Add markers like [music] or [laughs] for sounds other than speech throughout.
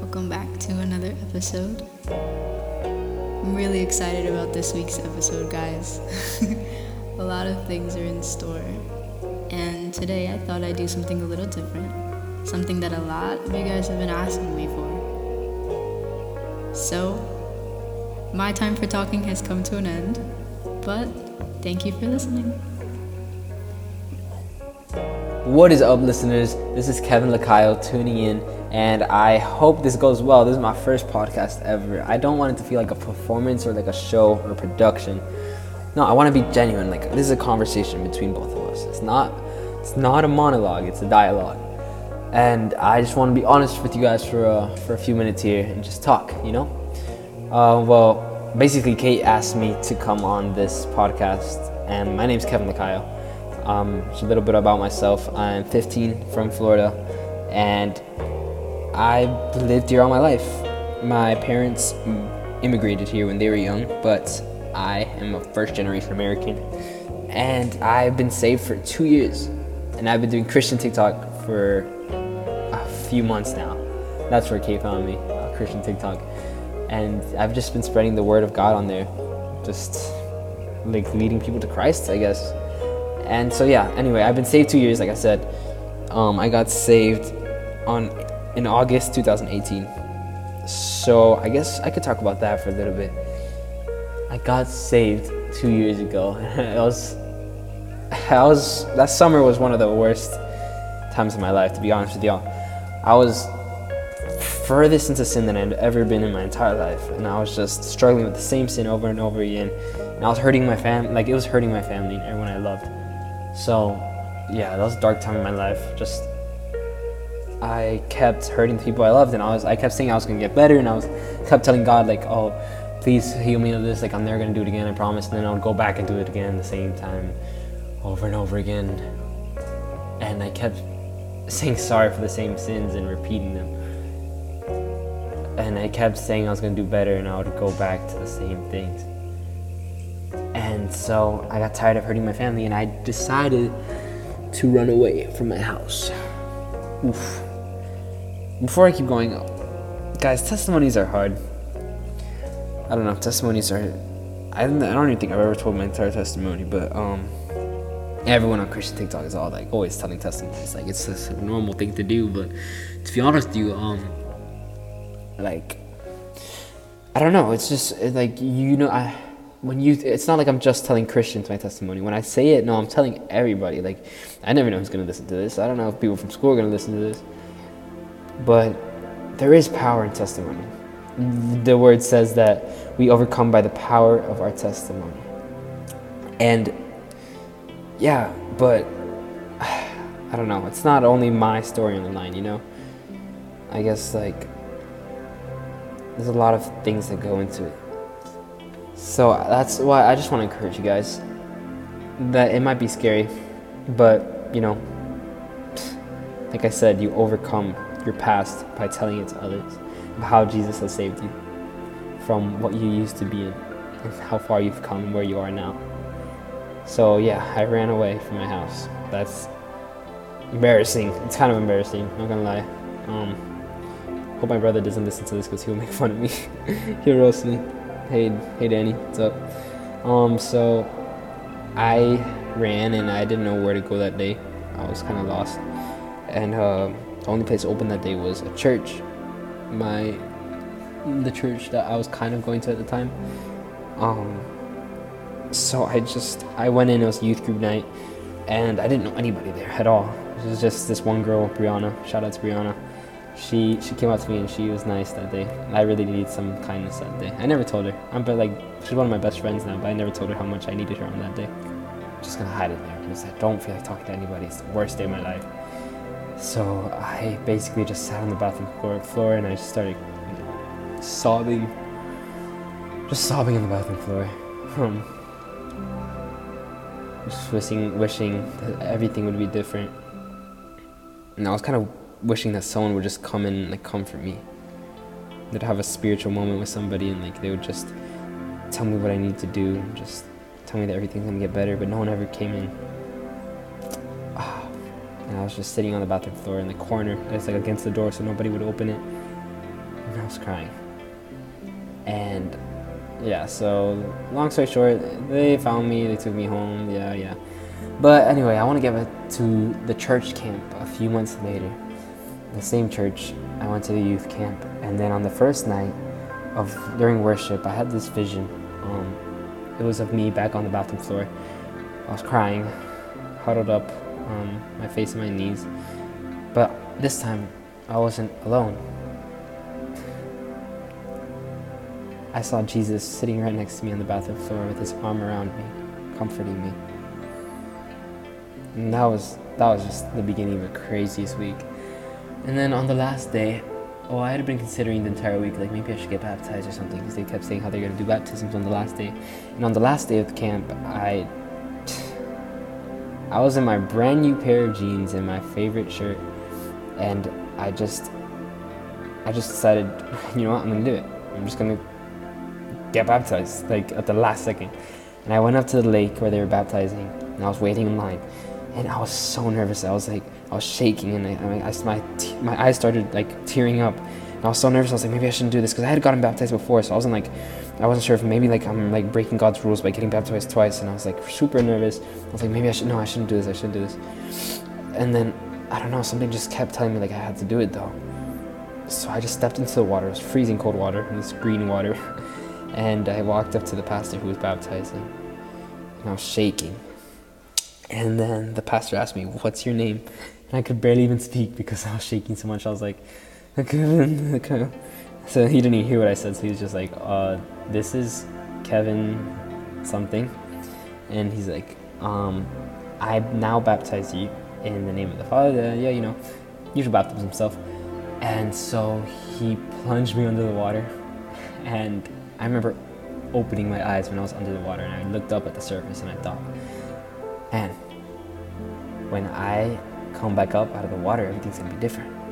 Welcome back to another episode. I'm really excited about this week's episode, guys. [laughs] a lot of things are in store, and today I thought I'd do something a little different, something that a lot of you guys have been asking me for. So, my time for talking has come to an end, but thank you for listening. What is up, listeners? This is Keven Lacayo tuning in, and I hope this goes well. This is my first podcast ever. I don't want it to feel like a performance or like a show or production. No, I want to be genuine. Like this is a conversation between both of us. It's not. It's not a monologue. It's a dialogue, and I just want to be honest with you guys for uh, for a few minutes here and just talk. You know. Uh, well, basically, Kait asked me to come on this podcast, and my name's Keven Lacayo. Um, just a little bit about myself. I'm 15 from Florida, and I've lived here all my life. My parents immigrated here when they were young, but I am a first generation American, and I've been saved for two years, and I've been doing Christian TikTok for a few months now. That's where Kait found me, uh, Christian TikTok, and I've just been spreading the word of God on there, just like leading people to Christ, I guess and so yeah anyway i've been saved two years like i said. Um, i got saved on in august 2018 so i guess i could talk about that for a little bit. I got saved two years ago. [laughs] It was i was that summer was one of the worst times of my life to be honest with y'all. I was furthest into sin than i'd ever been in my entire life. And i was just struggling with the same sin over and over again. And i was hurting my fam like it was hurting my family and everyone i loved so, yeah, that was a dark time in my life. Just, I kept hurting the people I loved, and I was, I kept saying I was gonna get better, and I was, kept telling God like, oh, please heal me of this. Like I'm never gonna do it again. I promise. And then I would go back and do it again the same time, over and over again. And I kept saying sorry for the same sins and repeating them. And I kept saying I was gonna do better, and I would go back to the same things. And so I got tired of hurting my family and I decided to run away from my house. Oof. Before I keep going, guys, testimonies are hard. I don't know, testimonies are. I don't, even think I've ever told my entire testimony, but um, everyone on Christian TikTok is all like always telling testimonies. Like it's just a normal thing to do, but to be honest with you, um, like I don't know, it's just like you know I when you it's not like i'm just telling christians my testimony. When i say it no i'm telling everybody. Like i never know who's going to listen to this. I don't know if people from school are going to listen to this. But there is power in testimony. The word says that we overcome by the power of our testimony. And yeah but [sighs] i don't know. It's not only my story on the line you know? I guess like there's a lot of things that go into it so that's why I just want to encourage you guys that it might be scary, but you know, like I said, you overcome your past by telling it to others how Jesus has saved you from what you used to be in and how far you've come and where you are now. So yeah, I ran away from my house. That's embarrassing. It's kind of embarrassing. Not gonna lie. Um, hope my brother doesn't listen to this because he'll make fun of me. [laughs] he'll roast me. Hey, hey, Danny, what's up? Um, so I ran and I didn't know where to go that day. I was kind of lost, and uh, the only place open that day was a church. My the church that I was kind of going to at the time. Um, so I just I went in. It was youth group night, and I didn't know anybody there at all. It was just this one girl, Brianna. Shout out to Brianna she she came up to me and she was nice that day. I really needed some kindness that day. I never told her. I'm but like she's one of my best friends now, but I never told her how much I needed her on that day. I'm just gonna hide it there because I don't feel like talking to anybody. It's the worst day of my life. So I basically just sat on the bathroom floor, and I just started sobbing, just sobbing on the bathroom floor. Um, just wishing, wishing that everything would be different. And I was kind of wishing that someone would just come in and like comfort me. That have a spiritual moment with somebody and like they would just tell me what I need to do, just tell me that everything's gonna get better. But no one ever came in. Ah, and I was just sitting on the bathroom floor in the corner. It's like against the door, so nobody would open it. And I was crying. And yeah, so long story short, they found me, they took me home. Yeah, yeah. But anyway, I want to get back to the church camp a few months later. The same church, I went to the youth camp, and then on the first night of during worship, I had this vision. Um, it was of me back on the bathroom floor. I was crying, huddled up, um, my face on my knees. But this time, I wasn't alone. I saw Jesus sitting right next to me on the bathroom floor with his arm around me, comforting me. And that was that was just the beginning of the craziest week. And then on the last day, oh, I had been considering the entire week, like maybe I should get baptized or something, because they kept saying how they're gonna do baptisms on the last day. And on the last day of the camp, I I was in my brand new pair of jeans and my favorite shirt, and I just I just decided, [laughs] you know what, I'm gonna do it. I'm just gonna get baptized, like at the last second. And I went up to the lake where they were baptizing, and I was waiting in line, and I was so nervous. I was like, I was shaking, and I, I, I my my eyes started like tearing up. And I was so nervous. I was like, maybe I shouldn't do this because I had gotten baptized before, so I wasn't like, I wasn't sure if maybe like I'm like breaking God's rules by getting baptized twice, and I was like super nervous. I was like, maybe I should no, I shouldn't do this. I shouldn't do this. And then I don't know, something just kept telling me like I had to do it though. So I just stepped into the water. It was freezing cold water, and this green water. [laughs] and I walked up to the pastor who was baptizing, and I was shaking. And then the pastor asked me, "What's your name?" I could barely even speak because I was shaking so much. I was like, "Keven." Keven. So he didn't even hear what I said. So he was just like, uh, "This is Keven, something," and he's like, um, "I now baptize you in the name of the Father." Yeah, you know, usual baptism himself. And so he plunged me under the water, and I remember opening my eyes when I was under the water and I looked up at the surface and I thought, man, when I come back up out of the water, everything's gonna be different. [laughs]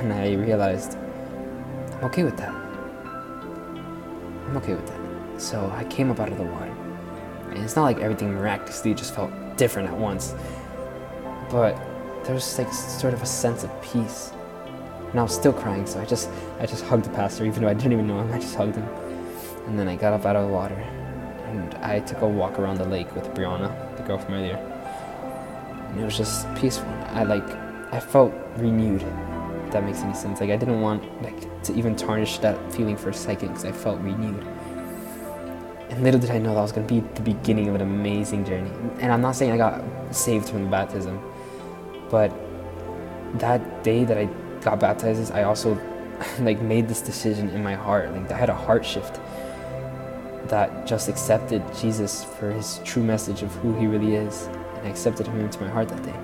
And I realized I'm okay with that. I'm okay with that. So I came up out of the water. And it's not like everything miraculously just felt different at once. But there was like sort of a sense of peace and I was still crying, so I just I just hugged the pastor, even though I didn't even know him. I just hugged him, and then I got up out of the water, and I took a walk around the lake with Brianna, the girl from earlier, it was just peaceful. I like I felt renewed. That makes any sense. Like I didn't want like to even tarnish that feeling for a second because I felt renewed. And little did I know that was going to be the beginning of an amazing journey. And I'm not saying I got saved from baptism, but that day that I got baptized, I also [laughs] like made this decision in my heart. Like I had a heart shift that just accepted Jesus for his true message of who he really is. And I accepted him into my heart that day.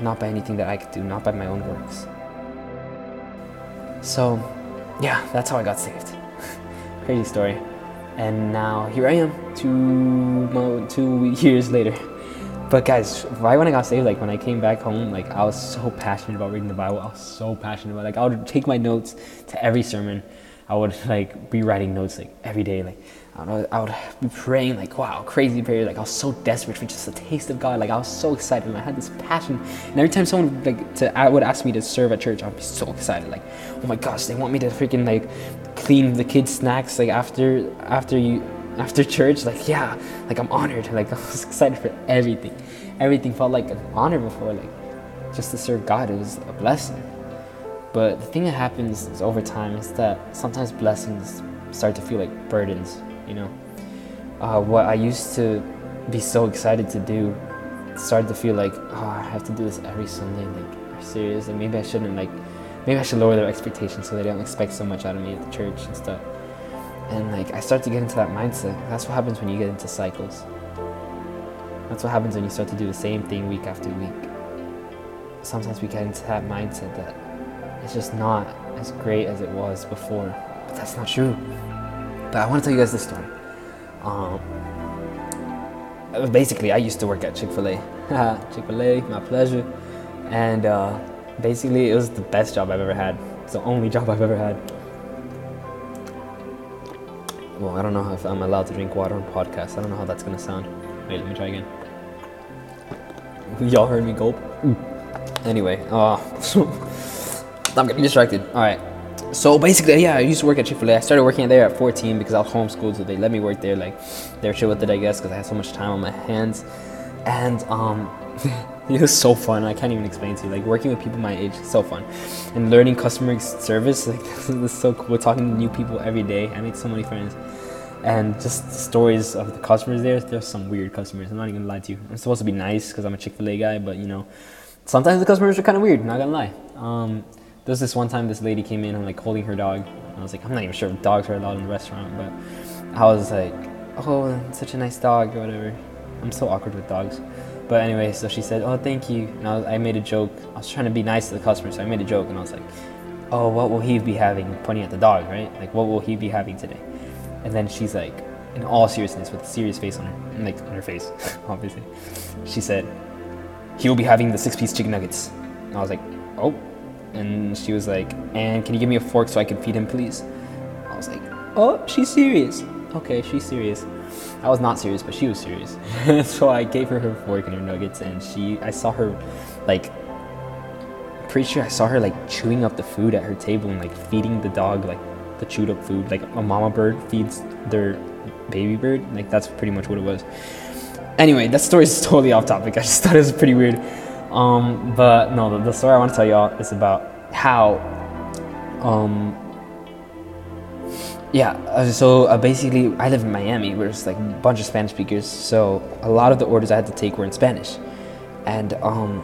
Not by anything that I could do, not by my own works. So, yeah, that's how I got saved. [laughs] Crazy story. And now here I am, two, two years later. But guys, right when I got saved, like when I came back home, like I was so passionate about reading the Bible. I was so passionate about like I would take my notes to every sermon. I would like be writing notes like every day. Like I would, I would be praying like wow, crazy prayer. Like I was so desperate for just a taste of God. Like I was so excited and I had this passion. And every time someone like to I would ask me to serve at church, I'd be so excited. Like oh my gosh, they want me to freaking like clean the kids' snacks like after after you after church, like yeah, like I'm honored. [laughs] Like I was excited for everything. Everything felt like an honor before, like just to serve God. It was a blessing. But the thing that happens is over time is that sometimes blessings start to feel like burdens. You know, uh, what I used to be so excited to do started to feel like, oh, I have to do this every Sunday. Like, are you serious? And maybe I shouldn't. Like, maybe I should lower their expectations so they don't expect so much out of me at the church and stuff. And like I start to get into that mindset. That's what happens when you get into cycles. That's what happens when you start to do the same thing week after week. Sometimes we get into that mindset that it's just not as great as it was before. But that's not true. But I want to tell you guys this story. Um, basically, I used to work at Chick fil A. [laughs] Chick fil A, my pleasure. And uh, basically, it was the best job I've ever had. It's the only [laughs] job I've ever had. Well, I don't know if I'm allowed to drink water on podcast. I don't know how that's gonna sound. Wait, let me try again. [laughs] Y'all heard me gulp. Anyway, uh, I'm getting distracted. All right. So basically, yeah, I used to work at Chick Fil A. I started working there at 14 because I was homeschooled, so they let me work there. Like, they were chill with it, I guess, because I had so much time on my hands. And um, [laughs] it was so fun. I can't even explain to you. Like working with people my age, so fun, and learning customer service. [laughs] Like this is so cool. Talking to new people every day. I made so many friends, and just the stories of the customers there. There's some weird customers. I'm not even gonna lie to you. I'm supposed to be nice because I'm a Chick Fil A guy, but you know, sometimes the customers are kind of weird. Not gonna lie. Um, there was this one time this lady came in and like holding her dog. I was like, I'm not even sure if dogs are allowed in the restaurant, but I was like, oh, such a nice dog or whatever. I'm so awkward with dogs. But anyway, so she said, "Oh, thank you." And I, was, I made a joke. I was trying to be nice to the customer, so I made a joke, and I was like, "Oh, what will he be having?" Pointing at the dog, right? Like, what will he be having today? And then she's like, in all seriousness, with a serious face on her, like on her face, [laughs] obviously, she said, "He will be having the six-piece chicken nuggets." And I was like, "Oh," and she was like, "And can you give me a fork so I can feed him, please?" I was like, "Oh, she's serious." Okay, she's serious. I was not serious, but she was serious. [laughs] so I gave her her fork and her nuggets, and she, I saw her, like, pretty sure I saw her like chewing up the food at her table and like feeding the dog like the chewed up food, like a mama bird feeds their baby bird. Like that's pretty much what it was. Anyway, that story is totally off topic. I just thought it was pretty weird. Um, but no, the, the story I want to tell y'all is about how um, yeah, uh, so uh, basically, I live in Miami, where it's like a bunch of Spanish speakers. So a lot of the orders I had to take were in Spanish, and um,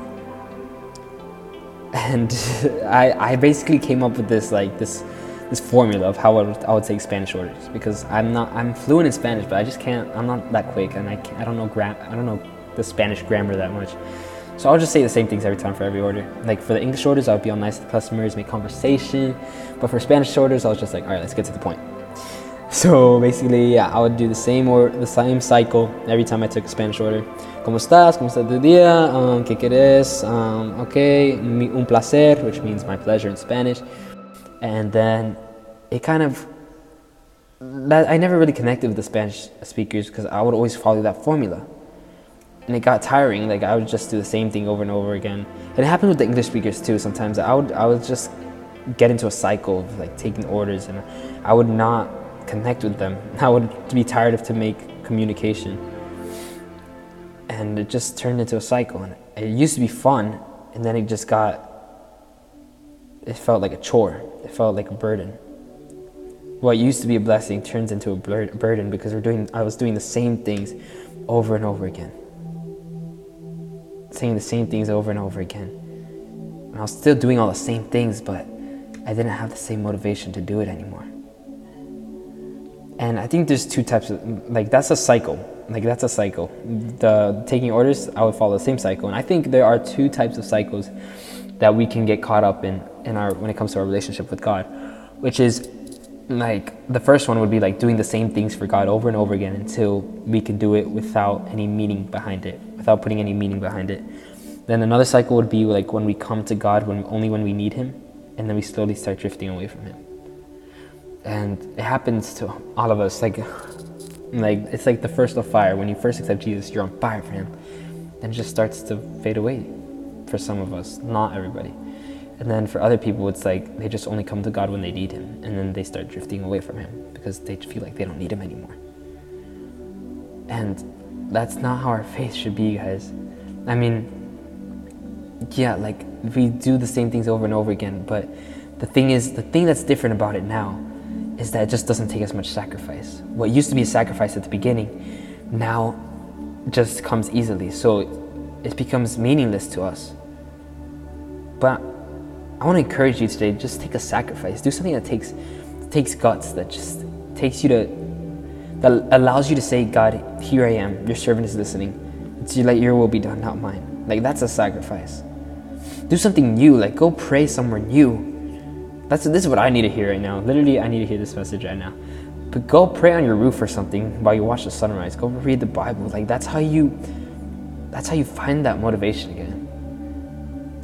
[laughs] and [laughs] I I basically came up with this like this this formula of how I would, I would take Spanish orders because I'm not I'm fluent in Spanish, but I just can't I'm not that quick, and I I don't know gram I don't know the Spanish grammar that much. So I'll just say the same things every time for every order. Like for the English orders, I'll be all nice to the customers, make conversation. But for Spanish orders, I was just like, all right, let's get to the point. [laughs] So basically, yeah, I would do the same or the same cycle every time I took a Spanish order. ¿Cómo estás? ¿Cómo está tu día? Um, ¿Qué quieres? Um, okay, un placer, which means my pleasure in Spanish. And then it kind of that I never really connected with the Spanish speakers because I would always follow that formula. And it got tiring. Like I would just do the same thing over and over again. It happened with the English speakers too. Sometimes I would I would just get into a cycle of like taking orders and I would not connect with them. [laughs] I would be tired of to make communication. And it just turned into a cycle. And it used to be fun, and then it just got, it felt like a chore. It felt like a burden. What used to be a blessing turns into a burden because we're doing, I was doing the same things over and over again. Saying the same things over and over again. And I was still doing all the same things, but I didn't have the same motivation to do it anymore. And I think there's two types of like that's a cycle. Like that's a cycle. The taking orders, I would follow the same cycle. And I think there are two types of cycles that we can get caught up in in our when it comes to our relationship with God, which is like the first one would be like doing the same things for God over and over again until we can do it without any meaning behind it, without putting any meaning behind it. Then another cycle would be like when we come to God when only when we need him and then we slowly start drifting away from him. And it happens to all of us like like it's like the first of fire. When you first accept jesus you're on fire for him. Then it just starts to fade away for some of us not everybody and then for other people it's like they just only come to god when they need him and then they start drifting away from him because they feel like they don't need him anymore and that's not how our faith should be guys i mean yeah like we do the same things over and over again but the thing is the thing that's different about it now is that it just doesn't take as much sacrifice. What used to be a sacrifice at the beginning now just comes easily. So it becomes meaningless to us. But I want to encourage you today just take a sacrifice. Do something that takes takes guts, that just takes you to that allows you to say, God, here I am, your servant is listening. It's let your will be done, not mine. Like that's a sacrifice. Do something new, like go pray somewhere new that's this is what I need to hear right now. Literally, I need to hear this message right now. But go pray on your roof or something while you watch the sunrise. Go read the Bible. Like that's how you that's how you find that motivation again.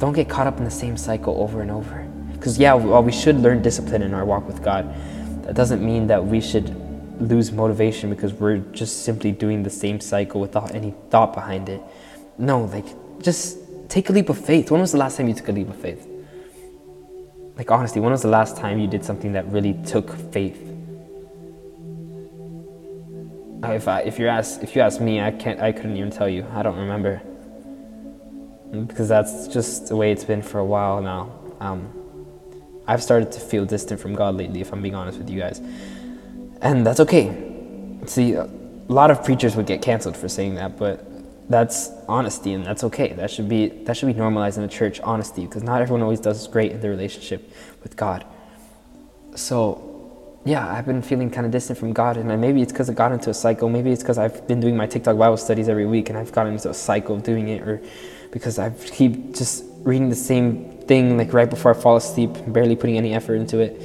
Don't get caught up in the same cycle over and over. Because yeah, while we should learn discipline in our walk with God, that doesn't mean that we should lose motivation because we're just simply doing the same cycle without any thought behind it. No, like just take a leap of faith. When was the last time you took a leap of faith? Like honestly, when was the last time you did something that really took faith? Uh, if I, if you ask if you ask me, I can't I couldn't even tell you. I don't remember because that's just the way it's been for a while now. Um, I've started to feel distant from God lately, if I'm being honest with you guys, and that's okay. See, a lot of preachers would get canceled for saying that, but that's honesty, and that's okay. That should be that should be normalized in the church, honesty, because not everyone always does great in their relationship with God. So yeah, I've been feeling kind of distant from God, and maybe it's because I got into a cycle. Maybe it's because I've been doing my TikTok Bible studies every week, and I've gotten into a cycle of doing it, or because I keep just reading the same thing like right before I fall asleep, barely putting any effort into it.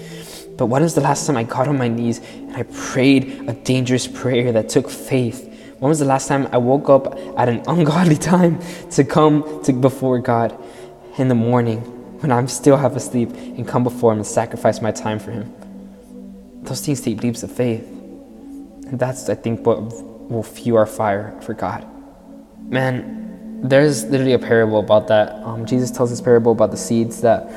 But when was the last time I got on my knees and I prayed a dangerous prayer that took faith? When was the last time I woke up at an [laughs] ungodly time to come to before God in the morning when I'm still half asleep and come before Him and sacrifice my time for Him? Those things take leaps of faith. And that's, I think, what will fuel our fire for God. Man, there's literally a parable about that. Um, Jesus tells this parable about the seeds that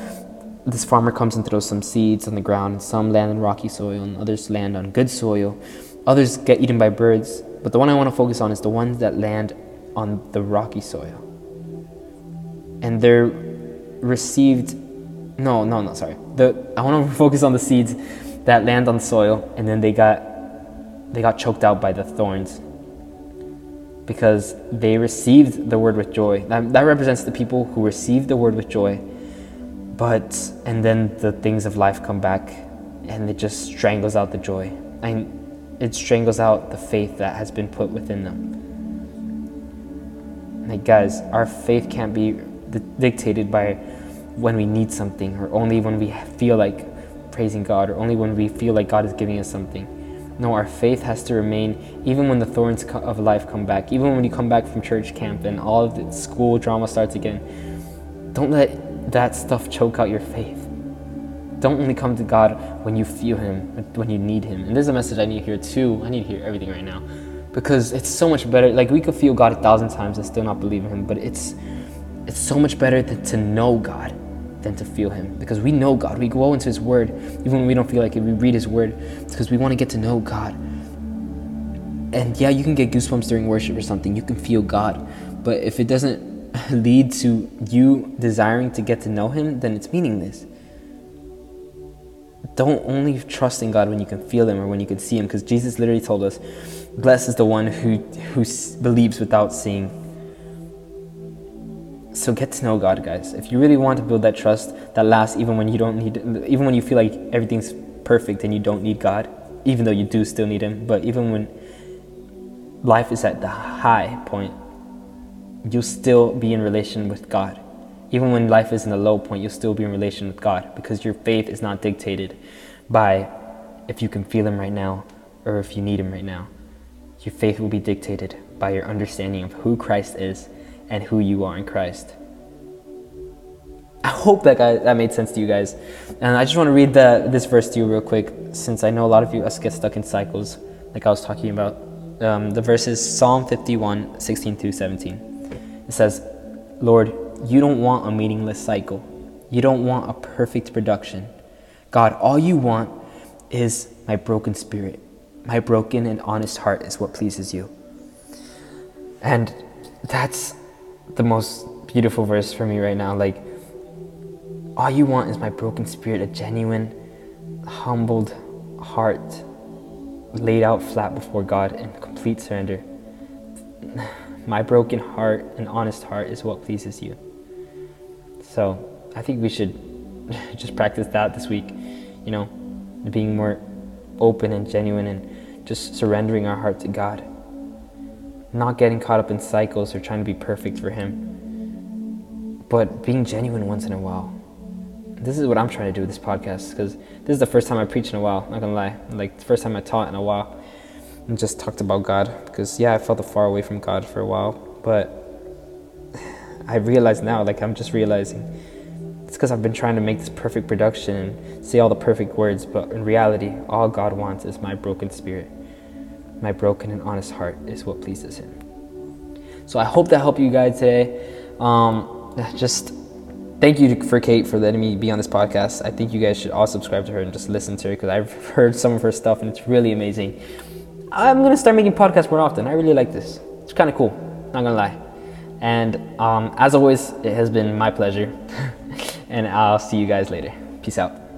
this farmer comes and throws some seeds on the ground, some land on rocky soil, and others land on good soil. Others get eaten by birds, but the one I want to focus on is the ones that land on the rocky soil. And they're received. No, no, no, sorry. The, I want to [laughs] focus on the seeds that land on soil, and then they got they got choked out by the thorns because they received the word with joy. That, that represents the people who received the word with joy, but and then the things of life come back, and it just strangles out the joy. And it strangles out the faith that has been put within them. Like guys, our faith can't be dictated by when we need something or only when we feel like praising God or only when we feel like God is giving us something. No, our faith has to remain even when the thorns of life come back, even when you come back from church camp and all of the school drama starts again. Don't let that stuff choke out your faith. Don't only come to God when you feel Him, when you need Him. And there's a message I need to hear too. I need to hear everything right now because it's so much better. Like we could feel God a thousand times and still not believe in Him, but it's it's so much better than to know God than to feel Him because we know God. We go into His Word even when we don't feel like it. We read His Word because we want to get to know God. And yeah, you can get goosebumps during worship or something. You can feel God, but if it doesn't [laughs] lead to you desiring to get to know Him, then it's meaningless don't only trust in God when you can feel Him or when you can see Him, because Jesus literally told us, "Blessed is the one who who believes without seeing." So get to know God, guys. If you really want to build that trust that lasts, even when you don't need, even when you feel like everything's perfect and you don't need God, even though you do still need Him, but even when life is at the high point, you'll still be in relation with God even when life is in a low point, you'll still be in relation with God because your faith is not dictated by if you can feel Him right now or if you need Him right now. Your faith will be dictated by your understanding of who Christ is and who you are in Christ. I hope that that made sense to you guys. And I just want to read the, this verse to you real quick, since I know a lot of you us get stuck in cycles, like I was talking about. Um, the verse is Psalm 51, 16 through 17. It says, Lord, you don't want a meaningless cycle. You don't want a perfect production. God, all you want is my broken spirit. My broken and honest heart is what pleases you. And that's the most beautiful verse for me right now. Like, all you want is my broken spirit, a genuine, humbled heart laid out flat before God in complete surrender. [sighs] My broken heart and honest heart is what pleases you. So I think we should [laughs] just practice that this week, you know, being more open and genuine and just surrendering our heart to God. Not getting caught up in cycles or trying to be perfect for Him, but being genuine once in a while. This is what I'm trying to do with this podcast because this is the first time I preached in a while, not gonna lie. Like, the first time I taught in a while and just talked about God because, yeah, I felt far away from God for a while, but [sighs] I realize now, like I'm just realizing, it's because I've been trying to make this perfect production and say all the perfect words, but in reality, all God wants is my broken spirit. My broken and honest heart is what pleases Him. So I hope that helped you guys today. Um, just thank you for Kait for letting me be on this podcast. I think you guys should all subscribe to her and just listen to her because I've heard some of her stuff and it's really amazing. I'm gonna start making podcasts more often. I really like this. It's kind of cool. Not gonna lie. And um, as always, it has been my pleasure. [laughs] and I'll see you guys later. Peace out.